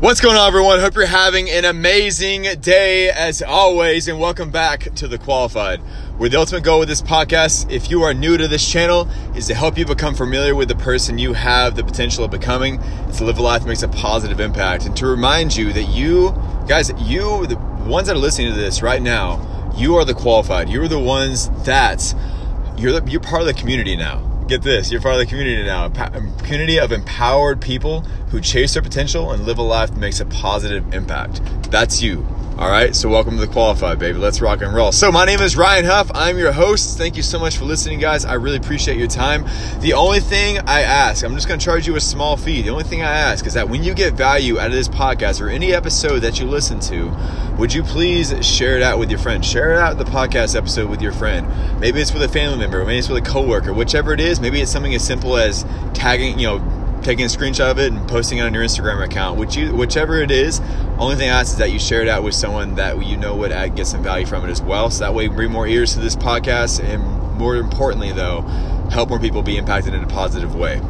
What's going on, everyone? Hope you're having an amazing day as always, and welcome back to The Qualified, where the ultimate goal with this podcast, if you are new to this channel, is to help you become familiar with the person you have the potential of becoming, and to live a life that makes a positive impact, and to remind you that you, guys, you, the ones that are listening to this right now, you are the qualified. You are the ones that you're the, you're part of the community now get this you're part of the community now. A community of empowered people who chase their potential and live a life that makes a positive impact. That's you all right, so welcome to the qualified, baby. Let's rock and roll. So, my name is Ryan Huff. I'm your host. Thank you so much for listening, guys. I really appreciate your time. The only thing I ask, I'm just going to charge you a small fee. The only thing I ask is that when you get value out of this podcast or any episode that you listen to, would you please share it out with your friend? Share it out the podcast episode with your friend. Maybe it's with a family member, maybe it's with a coworker, whichever it is. Maybe it's something as simple as tagging, you know, taking a screenshot of it and posting it on your Instagram account, which you, whichever it is. Only thing I ask is that you share it out with someone that you know would get some value from it as well. So that way, bring more ears to this podcast, and more importantly, though, help more people be impacted in a positive way.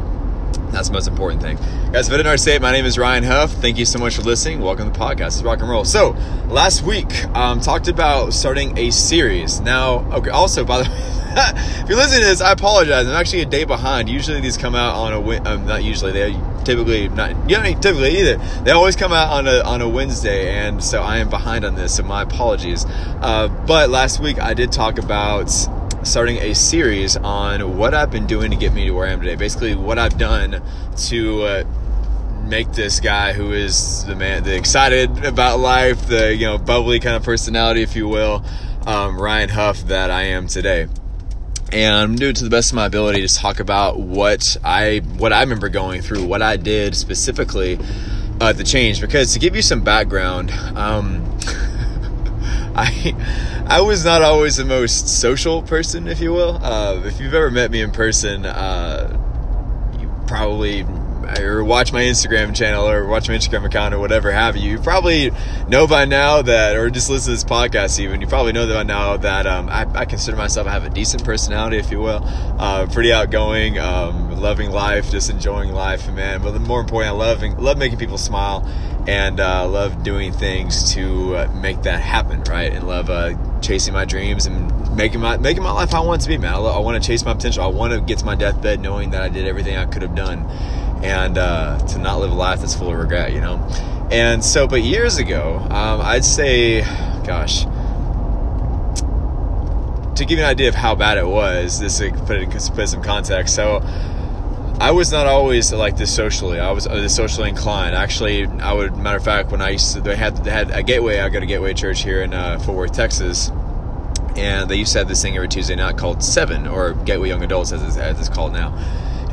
That's the most important thing. Guys, if I didn't say it, my name is Ryan Huff. Thank you so much for listening. Welcome to the podcast. It's rock and roll. So, last week, um, talked about starting a series. Now, okay, also, by the way, if you're listening to this, I apologize. I'm actually a day behind. Usually these come out on a, um, not usually, they typically, not, know, typically either. They always come out on a, on a Wednesday, and so I am behind on this, so my apologies. Uh, but last week I did talk about starting a series on what I've been doing to get me to where I am today. Basically, what I've done to uh, make this guy who is the man, the excited about life, the you know bubbly kind of personality, if you will, um, Ryan Huff that I am today. And I'm doing to the best of my ability to talk about what I what I remember going through, what I did specifically uh, the change. Because to give you some background, um, I I was not always the most social person, if you will. Uh, if you've ever met me in person, uh, you probably or watch my Instagram channel or watch my Instagram account or whatever have you, you probably know by now that, or just listen to this podcast even, you probably know by now that um, I, I, consider myself I have a decent personality, if you will, uh, pretty outgoing, um, loving life, just enjoying life, man. But more important, I love love making people smile and uh, love doing things to uh, make that happen, right? And love uh, chasing my dreams and making my making my life how I want it to be, man. I, I want to chase my potential. I want to get to my deathbed knowing that I did everything I could have done and uh, to not live a life that's full of regret, you know? And so, but years ago, um, I'd say, gosh, to give you an idea of how bad it was, this put it put some context. So, I was not always like this socially. I was uh, this socially inclined. Actually, I would matter of fact when I used to, they had they had a Gateway. I go to Gateway Church here in uh, Fort Worth, Texas, and they used to have this thing every Tuesday night called Seven or Gateway Young Adults as it's, as it's called now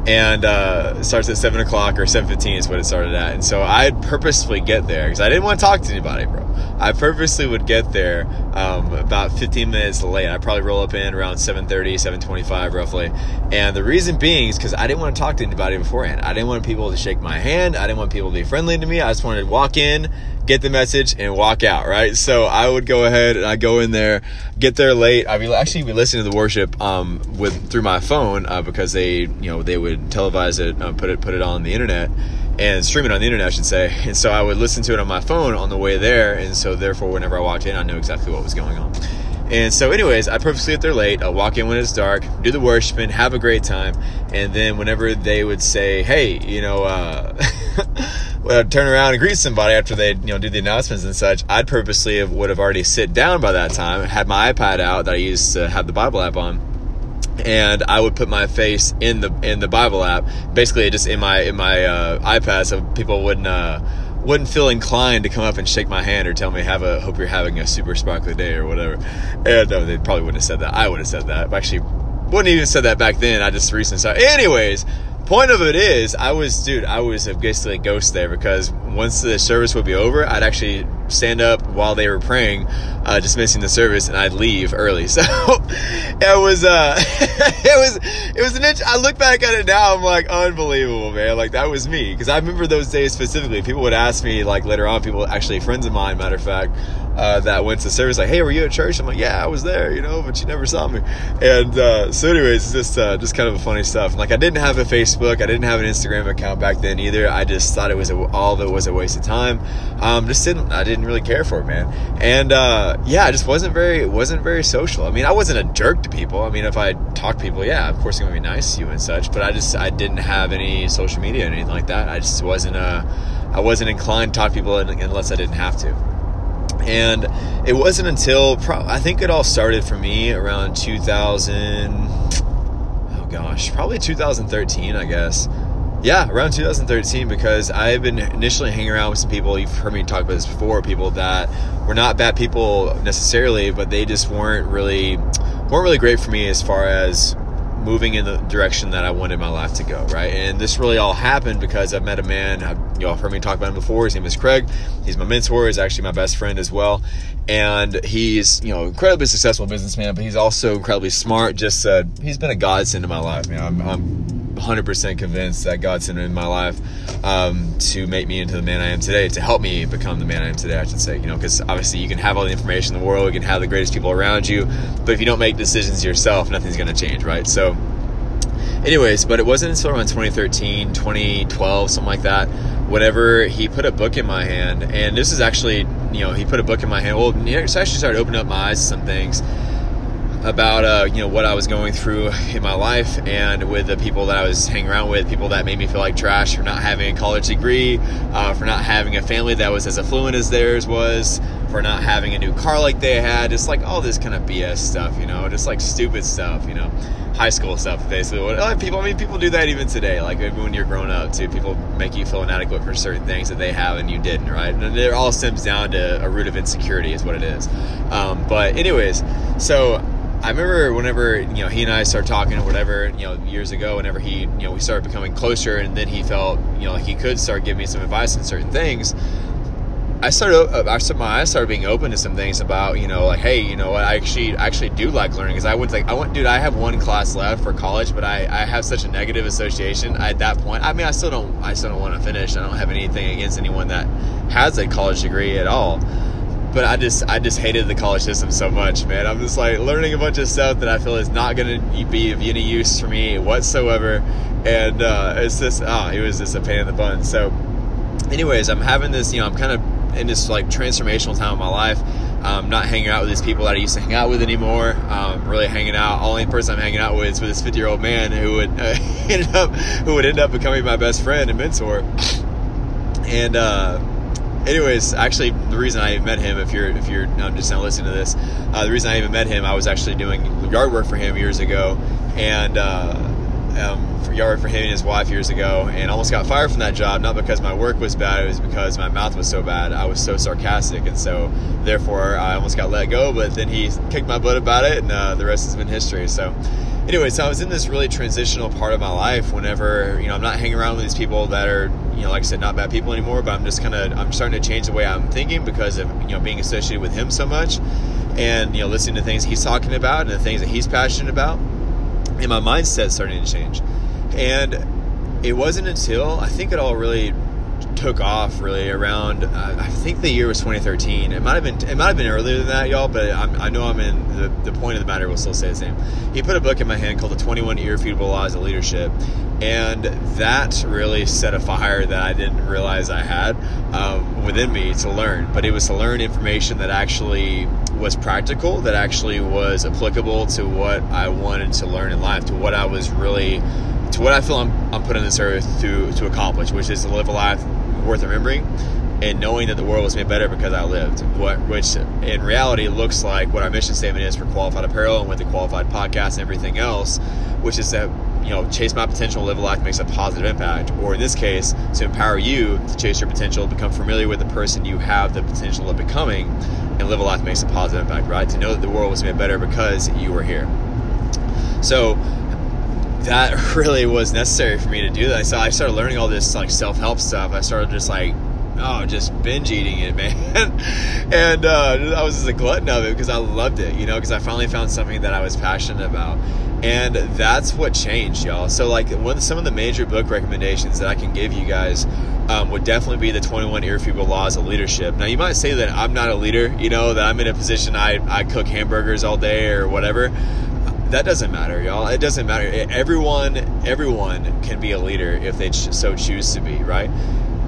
and uh, starts at 7 o'clock or 7.15 is what it started at. And so i'd purposefully get there because i didn't want to talk to anybody bro. I purposely would get there um, about 15 minutes late. I'd probably roll up in around 7.30 7.25 roughly. And the reason being is because i didn't want to talk to anybody beforehand. I didn't want people to shake my hand. I didn't want people to be friendly to me. I just wanted to walk in get the message and walk out, right? So I would go ahead and I go in there, get there late. I would actually be listening to the worship um, with through my phone uh, because they, you know, they would televise it, uh, put it, put it on the internet and stream it on the internet, I should say. And so I would listen to it on my phone on the way there, and so therefore, whenever I walked in, I knew exactly what was going on. And so, anyways, I purposely get there late. I'll walk in when it's dark, do the worshiping, have a great time, and then whenever they would say, "Hey, you know," uh, I'd turn around and greet somebody after they, you know, do the announcements and such. I'd purposely have, would have already sit down by that time, had my iPad out that I used to have the Bible app on, and I would put my face in the in the Bible app, basically just in my in my uh, iPad, so people wouldn't. Uh, wouldn't feel inclined to come up and shake my hand or tell me have a hope you're having a super sparkly day or whatever. And they probably wouldn't have said that. I would have said that. Actually, wouldn't even said that back then. I just recently saw. Anyways, point of it is, I was, dude, I was basically a ghost there because once the service would be over, I'd actually stand up while they were praying, uh, dismissing the service, and I'd leave early. So it was, uh, it was, it was an inch. I look back at it now, I'm like, unbelievable, man. Like that was me. Cause I remember those days specifically. People would ask me, like later on, people, actually friends of mine, matter of fact, uh, that went to service, like, hey, were you at church? I'm like, yeah, I was there, you know, but you never saw me. And uh, so, anyways, just uh, just kind of a funny stuff. Like, I didn't have a Facebook, I didn't have an Instagram account back then either. I just thought it was a, all of it was a waste of time. Um, just didn't, I didn't really care for it, man. And uh, yeah, I just wasn't very wasn't very social. I mean, I wasn't a jerk to people. I mean, if I talked to people, yeah, of course, I'm gonna be nice to you and such. But I just I didn't have any social media or anything like that. I just wasn't uh, I wasn't inclined to talk to people unless I didn't have to. And it wasn't until pro- I think it all started for me around 2000. Oh gosh, probably 2013, I guess. Yeah, around 2013 because I've been initially hanging around with some people. You've heard me talk about this before. People that were not bad people necessarily, but they just weren't really weren't really great for me as far as moving in the direction that I wanted my life to go, right? And this really all happened because I met a man, you all heard me talk about him before. His name is Craig. He's my mentor. He's actually my best friend as well. And he's, you know, incredibly successful businessman, but he's also incredibly smart. Just, uh, he's been a godsend in my life. You know, I'm, I'm 100% convinced that God sent him in my life um, to make me into the man I am today, to help me become the man I am today, I should say. You know, because obviously you can have all the information in the world, you can have the greatest people around you, but if you don't make decisions yourself, nothing's going to change, right? So, anyways, but it wasn't until around 2013, 2012, something like that, whenever he put a book in my hand, and this is actually, you know, he put a book in my hand. Well, he actually started opening up my eyes to some things about uh, you know what I was going through in my life and with the people that I was hanging around with, people that made me feel like trash for not having a college degree, uh, for not having a family that was as affluent as theirs was, for not having a new car like they had, just like all this kind of BS stuff, you know, just like stupid stuff, you know, high school stuff basically. People, I mean, people do that even today. Like when you're grown up, too, people make you feel inadequate for certain things that they have and you didn't, right? And it all stems down to a root of insecurity, is what it is. Um, but anyways, so I remember whenever you know he and I started talking or whatever you know years ago. Whenever he you know we started becoming closer, and then he felt you know he could start giving me some advice on certain things. I started, uh, I started, my eyes started being open to some things about, you know, like, hey, you know what, I actually, actually do like learning because I went like, I went, dude, I have one class left for college, but I, I have such a negative association at that point. I mean, I still don't, I still don't want to finish. I don't have anything against anyone that has a college degree at all but I just I just hated the college system so much, man. I'm just like learning a bunch of stuff that I feel is not going to be of any use for me whatsoever, and uh, it's just ah, it was just a pain in the butt. So, anyways, I'm having this, you know, I'm kind of in this like transformational time of my life. Um, not hanging out with these people that I used to hang out with anymore. Really hanging out. Only person I'm hanging out with is with this 50 year old man who would uh, end up who would end up becoming my best friend and mentor. And uh, anyways, actually, the reason I met him, if you're if you're I'm just now listening to this, uh, the reason I even met him, I was actually doing yard work for him years ago, and uh, um, for yard work for him and his wife years ago, and almost got fired from that job. Not because my work was bad, it was because my mouth was so bad. I was so sarcastic, and so therefore I almost got let go. But then he kicked my butt about it, and uh, the rest has been history. So anyway, so I was in this really transitional part of my life whenever, you know, I'm not hanging around with these people that are, you know, like I said, not bad people anymore, but I'm just kind of, I'm starting to change the way I'm thinking because of, you know, being associated with him so much and, you know, listening to things he's talking about and the things that he's passionate about. And my mindset's starting to change. And it wasn't until I think it all really took off really around uh, I think the year was 2013 it might have been it might have been earlier than that y'all but I'm, i know I'm in the, the point of the matter will still say the same. He put a book in my hand called the 21 irrefutable laws of leadership and that really set a fire that I didn't realize I had um, within me to learn. But it was to learn information that actually was practical that actually was applicable to what I wanted to learn in life to what I was really to what I feel I'm, I'm put on this earth to to accomplish, which is to live a life worth remembering and knowing that the world was made better because I lived. What, which in reality looks like what our mission statement is for Qualified Apparel and with the Qualified Podcast and everything else, which is that you know chase my potential, live a life that makes a positive impact, or in this case, to empower you to chase your potential, become familiar with the person you have the potential of becoming, and live a life that makes a positive impact. Right? To know that the world was made better because you were here. So that really was necessary for me to do that. So I started learning all this like self help stuff. I started just like oh, just binge eating it, man. and uh, I was just a glutton of it because I loved it, you know, because I finally found something that I was passionate about. And that's what changed, y'all. So, like, one some of the major book recommendations that I can give you guys um, would definitely be the 21 Irrefutable Laws of Leadership. Now, you might say that I'm not a leader, you know, that I'm in a position I, I cook hamburgers all day or whatever that doesn't matter, y'all. It doesn't matter. Everyone, everyone can be a leader if they so choose to be, right?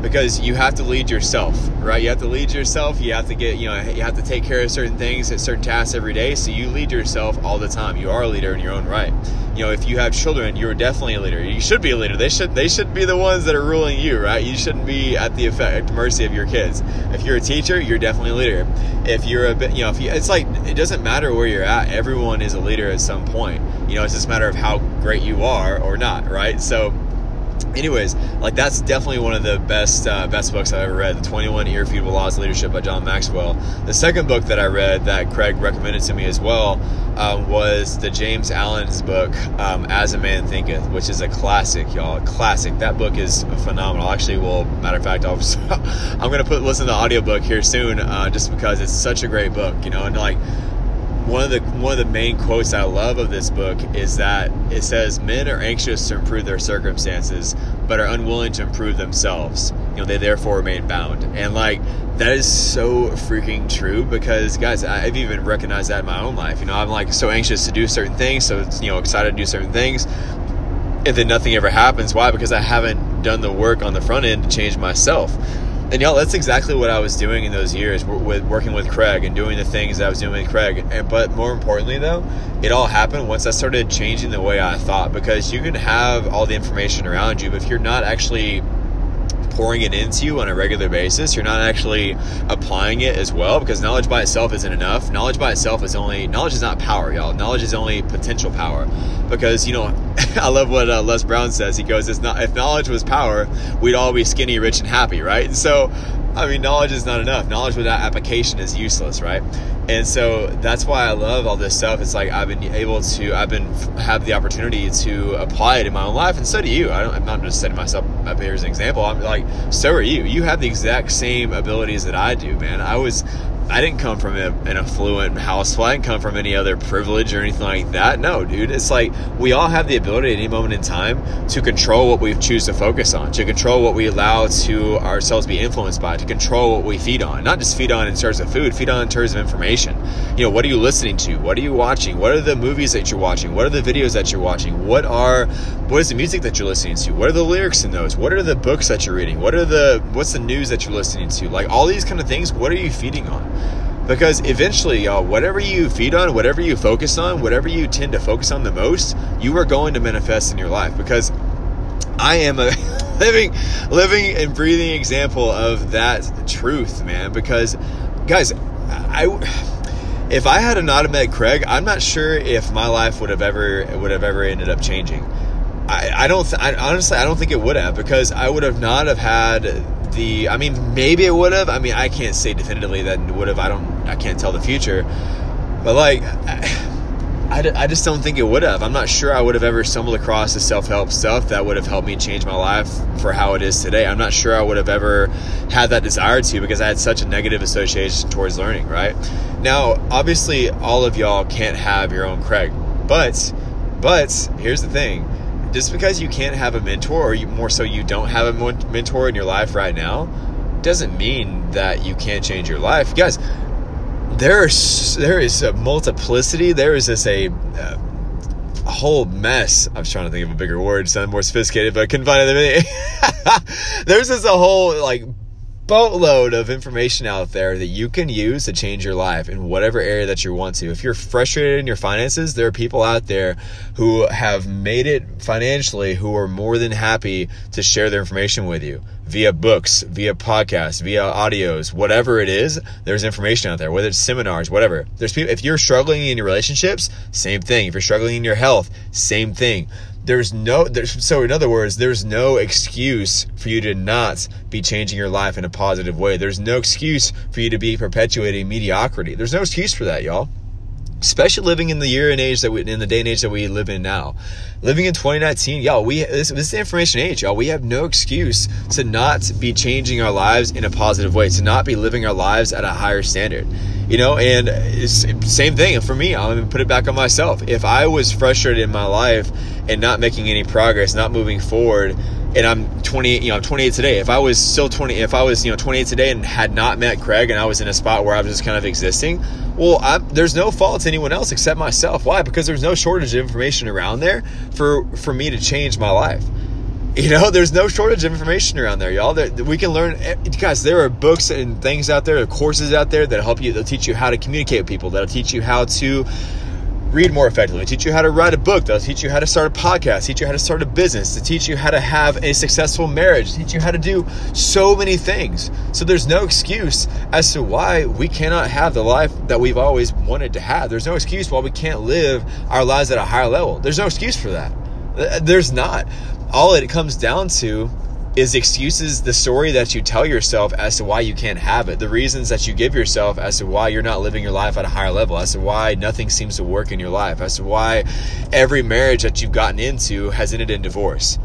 Because you have to lead yourself, right? You have to lead yourself. You have to get, you know, you have to take care of certain things, certain tasks every day. So you lead yourself all the time. You are a leader in your own right. You know, if you have children, you're definitely a leader. You should be a leader. They should, they should be the ones that are ruling you, right? You shouldn't be at the effect, mercy of your kids. If you're a teacher, you're definitely a leader. If you're a bit, you know, if you, it's like it doesn't matter where you're at. Everyone is a leader at some point. You know, it's just a matter of how great you are or not, right? So anyways, like that's definitely one of the best uh, best books I've ever read. The 21 Irrefutable Laws of Leadership by John Maxwell. The second book that I read that Craig recommended to me as well um, was the James Allen's book um, As a Man Thinketh, which is a classic, y'all. A classic. That book is phenomenal. Actually, well, matter of fact, i am gonna put listen to the audiobook here soon, uh, just because it's such a great book, you know, and like one of the one of the main quotes I love of this book is that it says men are anxious to improve their circumstances but are unwilling to improve themselves. You know, they therefore remain bound. And like that is so freaking true because guys, I've even recognized that in my own life. You know, I'm like so anxious to do certain things, so you know, excited to do certain things. And then nothing ever happens. Why? Because I haven't done the work on the front end to change myself and y'all, that's exactly what I was doing in those years with working with Craig and doing the things I was doing with Craig. And, but more importantly, though, it all happened once I started changing the way I thought because you can have all the information around you, but if you're not actually pouring it into you on a regular basis. You're not actually applying it as well because knowledge by itself isn't enough. Knowledge by itself is only knowledge is not power, y'all. Knowledge is only potential power. Because you know, I love what uh, Les Brown says. He goes, "It's not if knowledge was power, we'd all be skinny, rich, and happy, right?" And so I mean, knowledge is not enough. Knowledge without application is useless, right? And so that's why I love all this stuff. It's like I've been able to, I've been have the opportunity to apply it in my own life, and so do you. I am not just setting myself up here as an example. I'm like, so are you. You have the exact same abilities that I do, man. I was I didn't come from a, an affluent household. I didn't come from any other privilege or anything like that. No, dude. It's like we all have the ability at any moment in time to control what we choose to focus on, to control what we allow to ourselves be influenced by, to control what we feed on. Not just feed on in terms of food, feed on in terms of information. You know, what are you listening to? What are you watching? What are the movies that you're watching? What are the videos that you're watching? What are what is the music that you're listening to? What are the lyrics in those? What are the books that you're reading? What are the what's the news that you're listening to? Like all these kind of things, what are you feeding on? Because eventually, y'all, whatever you feed on, whatever you focus on, whatever you tend to focus on the most, you are going to manifest in your life. Because I am a living, living and breathing example of that truth, man. Because, guys, I if I had not met Craig, I'm not sure if my life would have ever would have ever ended up changing. I, I don't. Th- I, honestly, I don't think it would have because I would have not have had the. I mean, maybe it would have. I mean, I can't say definitively that would have. I don't. I can't tell the future. But like, I, I just don't think it would have. I'm not sure I would have ever stumbled across the self help stuff that would have helped me change my life for how it is today. I'm not sure I would have ever had that desire to because I had such a negative association towards learning, right? Now, obviously, all of y'all can't have your own Craig, but, but here's the thing just because you can't have a mentor, or you, more so you don't have a mentor in your life right now, doesn't mean that you can't change your life. Guys, there is there is a multiplicity. There is this a, uh, a whole mess. I was trying to think of a bigger word, sound more sophisticated, but I couldn't find it. There's this a whole like boatload of information out there that you can use to change your life in whatever area that you want to. If you're frustrated in your finances, there are people out there who have made it financially who are more than happy to share their information with you via books, via podcasts, via audios, whatever it is, there's information out there, whether it's seminars, whatever. There's people, if you're struggling in your relationships, same thing. If you're struggling in your health, same thing there's no there's, so in other words there's no excuse for you to not be changing your life in a positive way. There's no excuse for you to be perpetuating mediocrity. There's no excuse for that y'all especially living in the year and age that we in the day and age that we live in now. Living in 2019 y'all we this, this is the information age y'all. We have no excuse to not be changing our lives in a positive way to not be living our lives at a higher standard. You know and same thing for me. I'm gonna put it back on myself. If i was frustrated in my life and not making any progress not moving forward and I'm 28, you know, I'm 28 today. If I was still 20, if I was, you know, 28 today and had not met Craig and I was in a spot where I was just kind of existing, well, I, there's no fault to anyone else except myself. Why? Because there's no shortage of information around there for for me to change my life. You know, there's no shortage of information around there, y'all. That we can learn, eh, guys. There are books and things out there, courses out there that help you. They'll teach you how to communicate with people. That'll teach you how to read more effectively, teach you how to write a book, they'll teach you how to start a podcast, teach you how to start a business, to teach you how to have a successful marriage, teach you how to do so many things. So there's no excuse as to why we cannot have the life that we've always wanted to have. There's no excuse why we can't live our lives at a higher level. There's no excuse for that. There's not. All it comes down to is excuses the story that you tell yourself as to why you can't have it. The reasons that you give yourself as to why you're not living your life at a higher level as to why nothing seems to work in your life as to why every marriage that you've gotten into has ended in divorce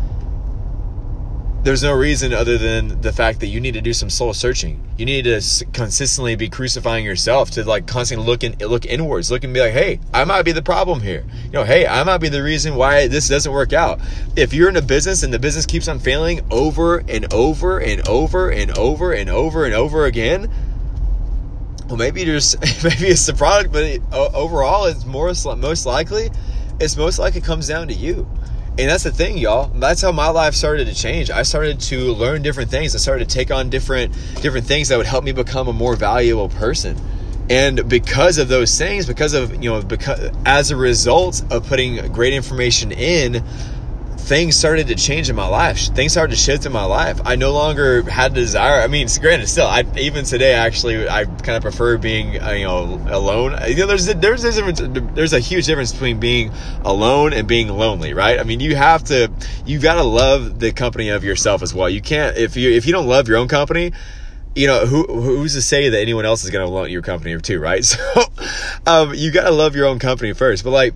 there's no reason other than the fact that you need to do some soul searching. You need to consistently be crucifying yourself to like constantly look in, look inwards, look and be like, hey, I might be the problem here. You know, hey, I might be the reason why this doesn't work out. If you're in a business and the business keeps on failing over and over and over and over and over and over again, well, maybe there's maybe it's the product, but overall, it's more most likely, it's most likely comes down to you. And that's the thing, y'all. That's how my life started to change. I started to learn different things. I started to take on different different things that would help me become a more valuable person. And because of those things, because of, you know, because as a result of putting great information in, things started to change in my life. Things started to shift in my life. I no longer had the desire. I mean, granted, still, I even today actually I kind of prefer being uh, you know alone. You know, there's a, there's a difference, there's a huge difference between being alone and being lonely, right? I mean, you have to you got to love the company of yourself as well. You can't if you if you don't love your own company you know who who's to say that anyone else is going to love your company too right so um, you got to love your own company first but like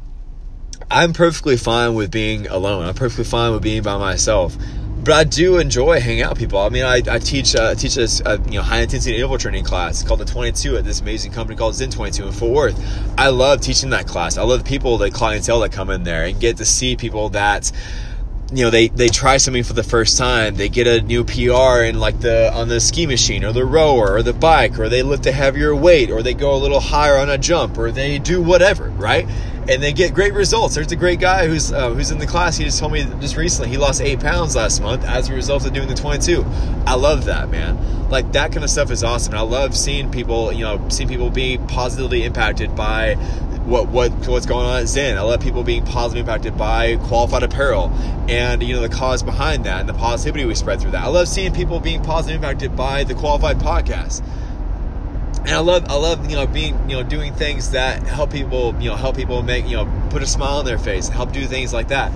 I'm perfectly fine with being alone. I'm perfectly fine with being by myself. But I do enjoy hanging out with people. I mean, I, I teach uh, teach this uh, you know high intensity interval training class called the 22 at this amazing company called Zen 22 in Fort Worth. I love teaching that class. I love the people, the clientele that come in there, and get to see people that you know they they try something for the first time they get a new pr in like the on the ski machine or the rower or the bike or they lift a heavier weight or they go a little higher on a jump or they do whatever right and they get great results there's a great guy who's uh, who's in the class he just told me just recently he lost eight pounds last month as a result of doing the 22 i love that man like that kind of stuff is awesome i love seeing people you know seeing people be positively impacted by what what what's going on at Zen. I love people being positively impacted by qualified apparel and you know the cause behind that and the positivity we spread through that. I love seeing people being positively impacted by the qualified podcast. And I love I love you know being you know doing things that help people you know help people make you know put a smile on their face, help do things like that.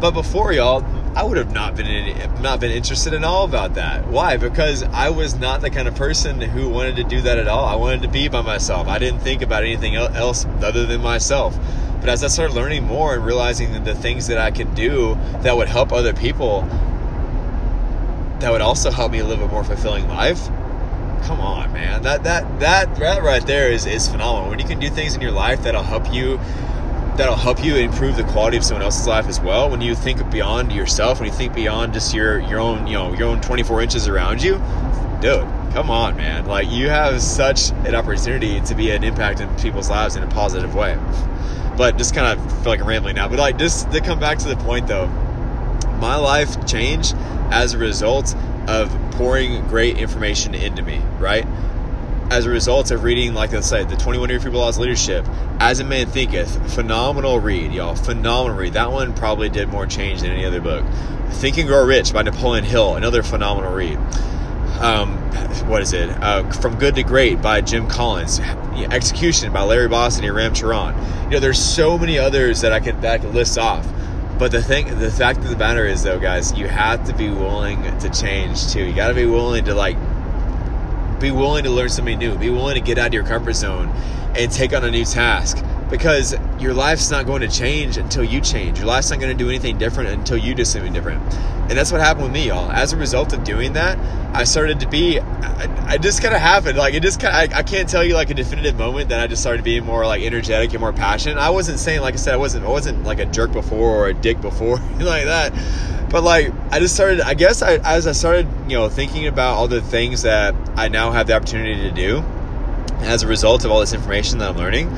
But before y'all, I would have not been in, not been interested in all about that. Why? Because I was not the kind of person who wanted to do that at all. I wanted to be by myself. I didn't think about anything else other than myself. But as I started learning more and realizing the things that I could do that would help other people, that would also help me live a more fulfilling life. Come on, man. That that that that right there is is phenomenal. When you can do things in your life that'll help you that'll help you improve the quality of someone else's life as well. When you think beyond yourself, when you think beyond just your your own, you know, your own 24 inches around you, dude, come on, man. Like you have such an opportunity to be an impact in people's lives in a positive way. But just kind of feel like I'm rambling now. But like just to come back to the point though, my life changed as a result of pouring great information into me, right? as a result of reading, like I said, the 21 Irrefutable Laws Leadership, As a Man Thinketh, phenomenal read, y'all. Phenomenal read. That one probably did more change than any other book. Think and Grow Rich by Napoleon Hill, another phenomenal read. Um, what is it? Uh, From Good to Great by Jim Collins. Execution by Larry Bossidy and Ram Charan. You know, there's so many others that I could that I could list off. But the thing, the fact of the matter is, though, guys, you have to be willing to change too. You got to be willing to like be willing to learn something new. Be willing to get out of your comfort zone and take on a new task. Because your life's not going to change until you change. Your life's not going to do anything different until you do something different. And that's what happened with me, y'all. As a result of doing that, I started to be, I, I just kind of happened. Like, it just kind of, I, I can't tell you like a definitive moment that I just started being more like energetic and more passionate. I wasn't saying, like I said, I wasn't, I wasn't like a jerk before or a dick before, like that. But like, I just started, I guess I, as I started, you know, thinking about all the things that I now have the opportunity to do as a result of all this information that I'm learning,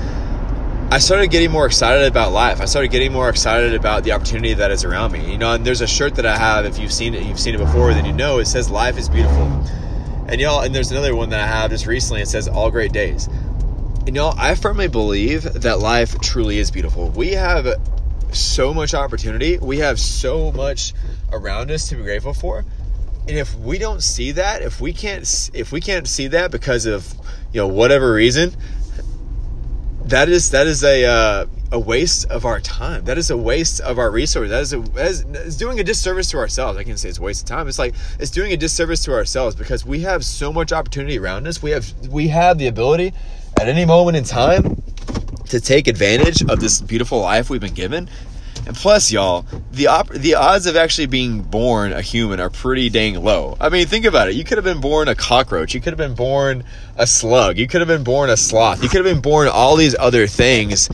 I started getting more excited about life. I started getting more excited about the opportunity that is around me. You know, and there's a shirt that I have. If you've seen it, you've seen it before, then you know it says "Life is beautiful." And y'all, and there's another one that I have just recently. It says "All great days." And y'all, I firmly believe that life truly is beautiful. We have so much opportunity. We have so much around us to be grateful for. And if we don't see that, if we can't, if we can't see that because of you know whatever reason, that is that is a uh, a waste of our time. That is a waste of our resources. That is, it's doing a disservice to ourselves. I can say it's a waste of time. It's like it's doing a disservice to ourselves because we have so much opportunity around us. We have we have the ability at any moment in time to take advantage of this beautiful life we've been given and plus, y'all, the op- the odds of actually being born a human are pretty dang low. I mean, think about it. You could have been born a cockroach. You could have been born a slug. You could have been born a sloth. You could have been born all these other things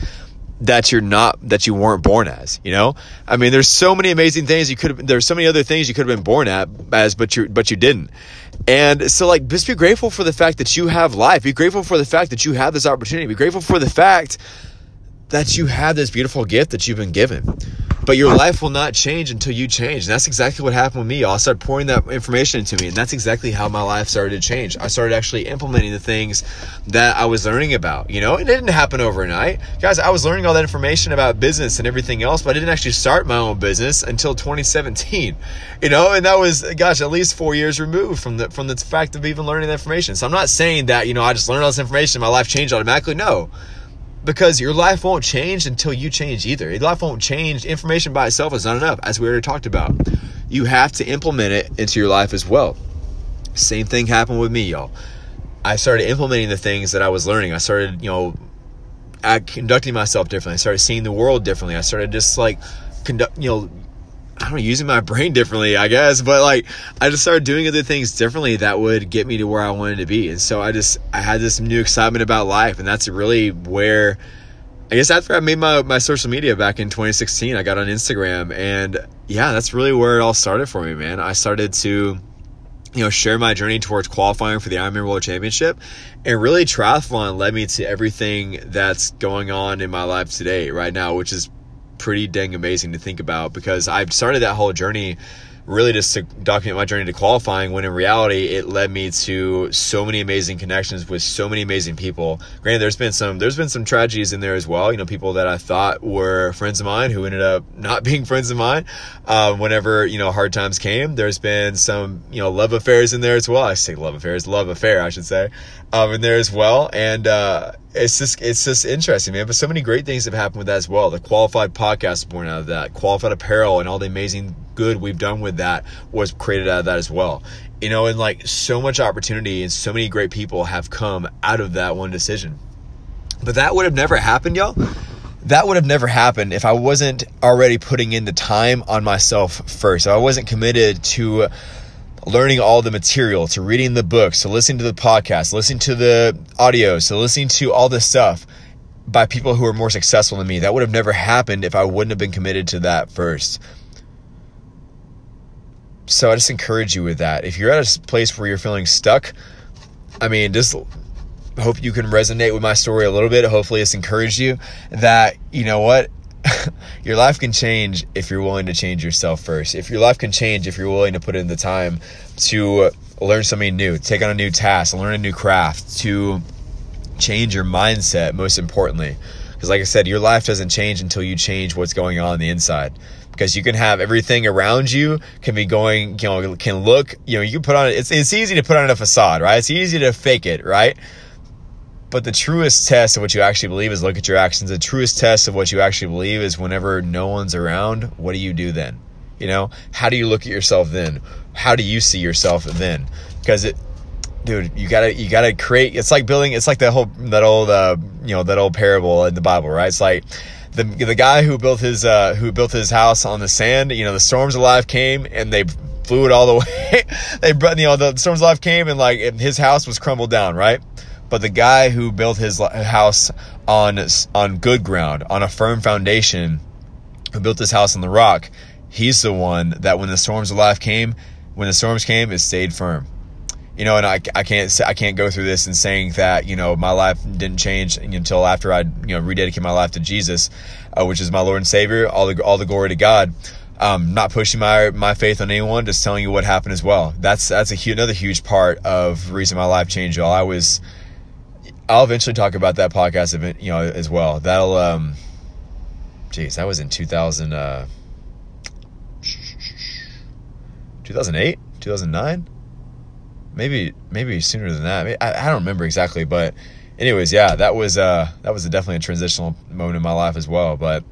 that you're not that you weren't born as you know i mean there's so many amazing things you could have there's so many other things you could have been born at as but you but you didn't and so like just be grateful for the fact that you have life be grateful for the fact that you have this opportunity be grateful for the fact that you have this beautiful gift that you've been given. But your life will not change until you change. And that's exactly what happened with me. I started pouring that information into me. And that's exactly how my life started to change. I started actually implementing the things that I was learning about. You know, it didn't happen overnight. Guys, I was learning all that information about business and everything else, but I didn't actually start my own business until 2017. You know, and that was, gosh, at least four years removed from the from the fact of even learning that information. So I'm not saying that, you know, I just learned all this information, my life changed automatically. No because your life won't change until you change either. Your life won't change. Information by itself is not enough, as we already talked about. You have to implement it into your life as well. Same thing happened with me, y'all. I started implementing the things that I was learning. I started, you know, conducting myself differently. I started seeing the world differently. I started just like conduct, you know, I don't know, using my brain differently, I guess. But like, I just started doing other things differently that would get me to where I wanted to be. And so I just, I had this new excitement about life. And that's really where, I guess after I made my, my social media back in 2016, I got on Instagram. And yeah, that's really where it all started for me, man. I started to, you know, share my journey towards qualifying for the Ironman World Championship. And really, triathlon led me to everything that's going on in my life today, right now, which is pretty dang amazing to think about because I started that whole journey really just to document my journey to qualifying when in reality it led me to so many amazing connections with so many amazing people. Granted there's been some there's been some tragedies in there as well. You know people that i thought were friends of mine who ended up not being friends of mine um, whenever you know hard times came there's been some you know love affairs in there as well. I say love affairs love affair i should say um, in there as well. And uh, it's just it's just interesting, man. But so many great things have happened with that as well. The qualified podcast born out of that, qualified apparel, and all the amazing good we've done with that was created out of that as well. You know, and like so much opportunity and so many great people have come out of that one decision. But that would have never happened, y'all. That would have never happened if I wasn't already putting in the time on myself first. If I wasn't committed to learning all the material, to reading the books, to listening to the podcast, listening to the audio, to listening to all this stuff by people who are more successful than me. That would have never happened if I wouldn't have been committed to that first. So I just encourage you with that. If you're at a place where you're feeling stuck, I mean, just hope you can resonate with my story a little bit. Hopefully, it's encouraged you that, you know what, your life can change if you're willing to change yourself first. If your life can change if you're willing to put in the time to learn something new, take on a new task, learn a new craft, to change your mindset, most importantly. Because, like I said, your life doesn't change until you change what's going on, on the inside. Because you can have everything around you can be going, you know, can look, you know, you can put on, it's, it's easy to put on a facade, right? It's easy to fake it, right? But the truest test of what you actually believe is look at your actions. The truest test of what you actually believe is whenever no one's around, what do you do then? You know, how do you look at yourself then? How do you see yourself then? Because it, dude, you gotta you gotta create. It's like building. It's like that whole that old uh, you know that old parable in the Bible, right? It's like the the guy who built his uh, who built his house on the sand. You know, the storms of life came and they flew it all the way. they brought you know the storms of life came and like and his house was crumbled down, right? But the guy who built his house on on good ground, on a firm foundation, who built his house on the rock, he's the one that when the storms of life came, when the storms came, it stayed firm you know, and I, I can't I can't go through this and saying that you know my life didn't change until after I you know rededicate my life to Jesus, uh, which is my Lord and Savior. All the all the glory to God. Um, not pushing my my faith on anyone, just telling you what happened as well. That's that's a another huge part of reason my life changed. Y'all, I was. I'll eventually talk about that podcast event, you know, as well. That'll, um, geez, that was in 2000, uh, 2008, 2009 maybe maybe sooner than that. I, I don't remember exactly, but anyways, yeah, that was uh that was definitely a transitional moment in my life as well. But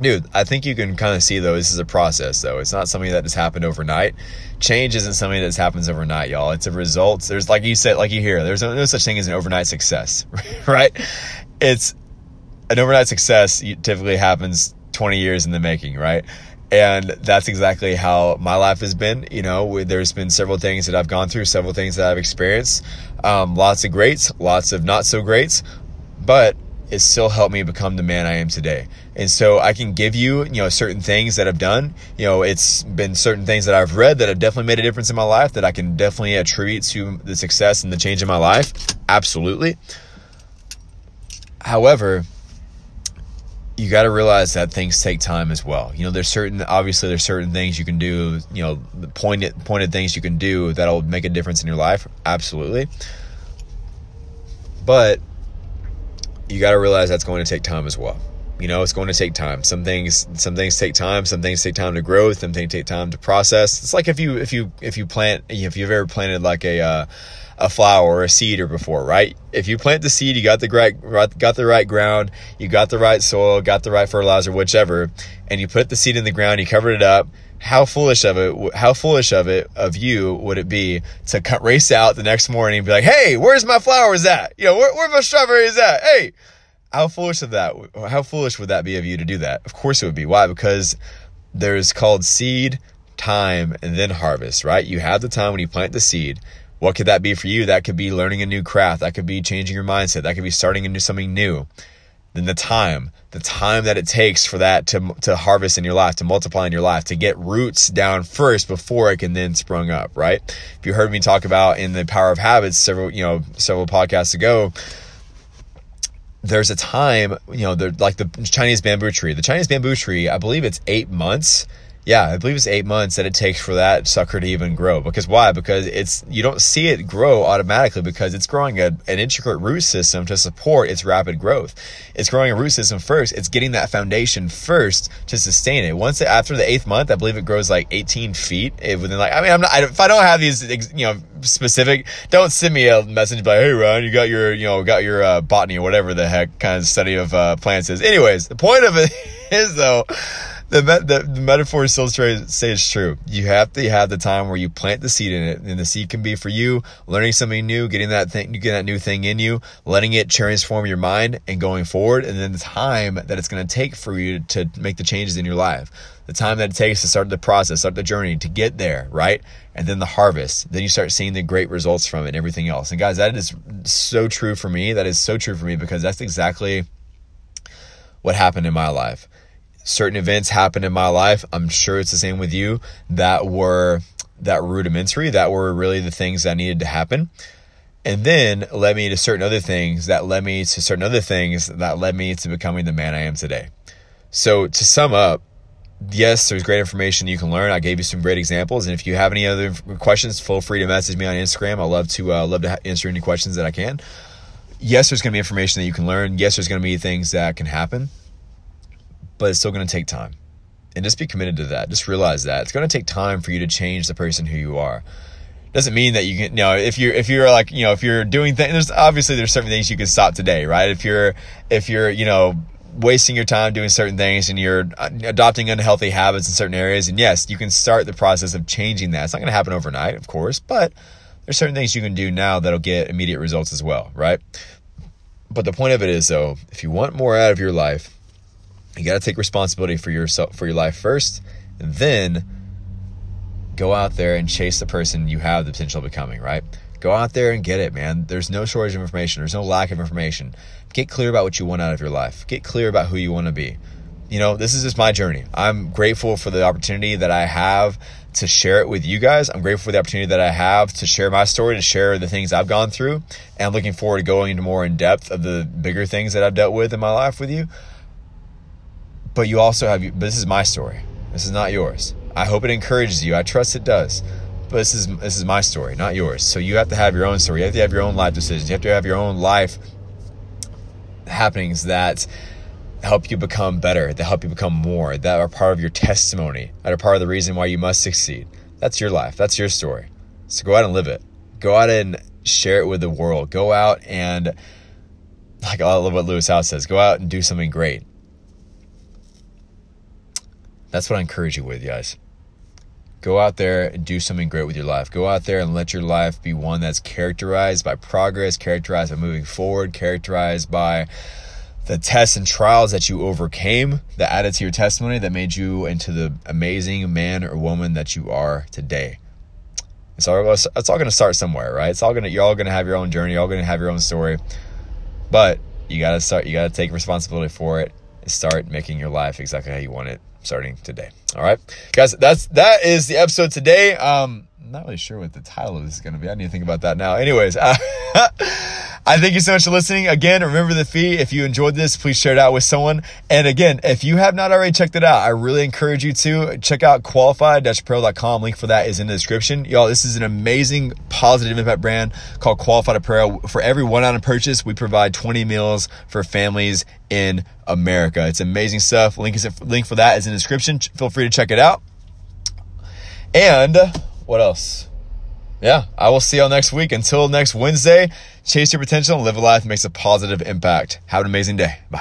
dude, I think you can kind of see though this is a process though. It's not something that just happened overnight. Change isn't something that just happens overnight, y'all. It's a result. There's like you said, like you hear, there's no, no such thing as an overnight success, right? It's an overnight success typically happens 20 years in the making, right? And that's exactly how my life has been you know there's been several things that i've gone through several things that i've experienced. Um, lots of greats lots of not so greats but it still helped me become the man i am today. And so i can give you you know certain things that i've done. You know it's been certain things that i've read that have definitely made a difference in my life that i can definitely attribute to the success and the change in my life. Absolutely. However you got to realize that things take time as well. You know, there's certain obviously there's certain things you can do, you know, pointed pointed things you can do that'll make a difference in your life. Absolutely. But you got to realize that's going to take time as well. You know, it's going to take time. Some things some things take time, some things take time to grow, some things take time to process. It's like if you if you if you plant if you've ever planted like a uh, a flower or a seed or before, right? If you plant the seed, you got the right, got the right ground, you got the right soil, got the right fertilizer, whichever, and you put the seed in the ground, you covered it up. How foolish of it, how foolish of it, of you would it be to cut, race out the next morning and be like, Hey, where's my flowers at? You know, where, my strawberries at? Hey, how foolish of that, how foolish would that be of you to do that? Of course it would be. Why? Because there's called seed, time, and then harvest, right? You have the time when you plant the seed what could that be for you? That could be learning a new craft. That could be changing your mindset. That could be starting into something new. Then the time, the time that it takes for that to, to harvest in your life, to multiply in your life, to get roots down first before it can then sprung up, right? If you heard me talk about in the power of habits several, you know, several podcasts ago, there's a time, you know, like the Chinese bamboo tree. The Chinese bamboo tree, I believe it's eight months yeah, I believe it's eight months that it takes for that sucker to even grow. Because why? Because it's you don't see it grow automatically because it's growing a, an intricate root system to support its rapid growth. It's growing a root system first. It's getting that foundation first to sustain it. Once it, after the eighth month, I believe it grows like 18 feet within like I mean I'm not I, if I don't have these you know specific, don't send me a message like hey Ron, you got your you know got your uh, botany or whatever the heck kind of study of uh, plants is. Anyways, the point of it is though the, the, the metaphor still stays true. You have to have the time where you plant the seed in it, and the seed can be for you learning something new, getting that thing, getting that new thing in you, letting it transform your mind, and going forward. And then the time that it's going to take for you to make the changes in your life, the time that it takes to start the process, start the journey to get there, right? And then the harvest. Then you start seeing the great results from it and everything else. And guys, that is so true for me. That is so true for me because that's exactly what happened in my life certain events happen in my life. I'm sure it's the same with you that were that rudimentary, that were really the things that needed to happen. And then led me to certain other things that led me to certain other things that led me to becoming the man I am today. So to sum up, yes, there's great information you can learn. I gave you some great examples, and if you have any other questions, feel free to message me on Instagram. I love to uh, love to answer any questions that I can. Yes, there's going to be information that you can learn. Yes, there's going to be things that can happen but it's still going to take time. And just be committed to that. Just realize that it's going to take time for you to change the person who you are. Doesn't mean that you can, you know, if you're, if you're like, you know, if you're doing things, there's obviously there's certain things you can stop today, right? If you're, if you're, you know, wasting your time doing certain things and you're uh, adopting unhealthy habits in certain areas, and yes, you can start the process of changing that. It's not going to happen overnight, of course, but there's certain things you can do now that'll get immediate results as well, right? But the point of it is though, if you want more out of your life, you got to take responsibility for yourself for your life first, then go out there and chase the person you have the potential of becoming, right? Go out there and get it, man. There's no shortage of information. There's no lack of information. Get clear about what you want out of your life. Get clear about who you want to be. You know, this is just my journey. I'm grateful for the opportunity that I have to share it with you guys. I'm grateful for the opportunity that I have to share my story, to share the things I've gone through. And I'm looking forward to going into more in depth of the bigger things that I've dealt with in my life with you. But you also have, but this is my story. This is not yours. I hope it encourages you. I trust it does. But this is this is my story, not yours. So you have to have your own story. You have to have your own life decisions. You have to have your own life happenings that help you become better, that help you become more, that are part of your testimony, that are part of the reason why you must succeed. That's your life. That's your story. So go out and live it. Go out and share it with the world. Go out and, like I love what Lewis Howes says, go out and do something great. That's what I encourage you with, guys. Go out there and do something great with your life. Go out there and let your life be one that's characterized by progress, characterized by moving forward, characterized by the tests and trials that you overcame that added to your testimony that made you into the amazing man or woman that you are today. It's all, it's all going to start somewhere, right? It's all going to, you're all going to have your own journey. You're all going to have your own story, but you got to start, you got to take responsibility for it and start making your life exactly how you want it starting today. All right, guys, that's, that is the episode today. Um, I'm not really sure what the title is going to be. I need to think about that now. Anyways, uh, I thank you so much for listening. Again, remember the fee. If you enjoyed this, please share it out with someone. And again, if you have not already checked it out, I really encourage you to check out qualified-apparel.com. Link for that is in the description. Y'all, this is an amazing positive impact brand called Qualified Apparel. For every one item purchase, we provide 20 meals for families in America. It's amazing stuff. Link is link for that is in the description. Feel free to check it out. And what else? Yeah, I will see y'all next week. Until next Wednesday, chase your potential and live a life that makes a positive impact. Have an amazing day. Bye.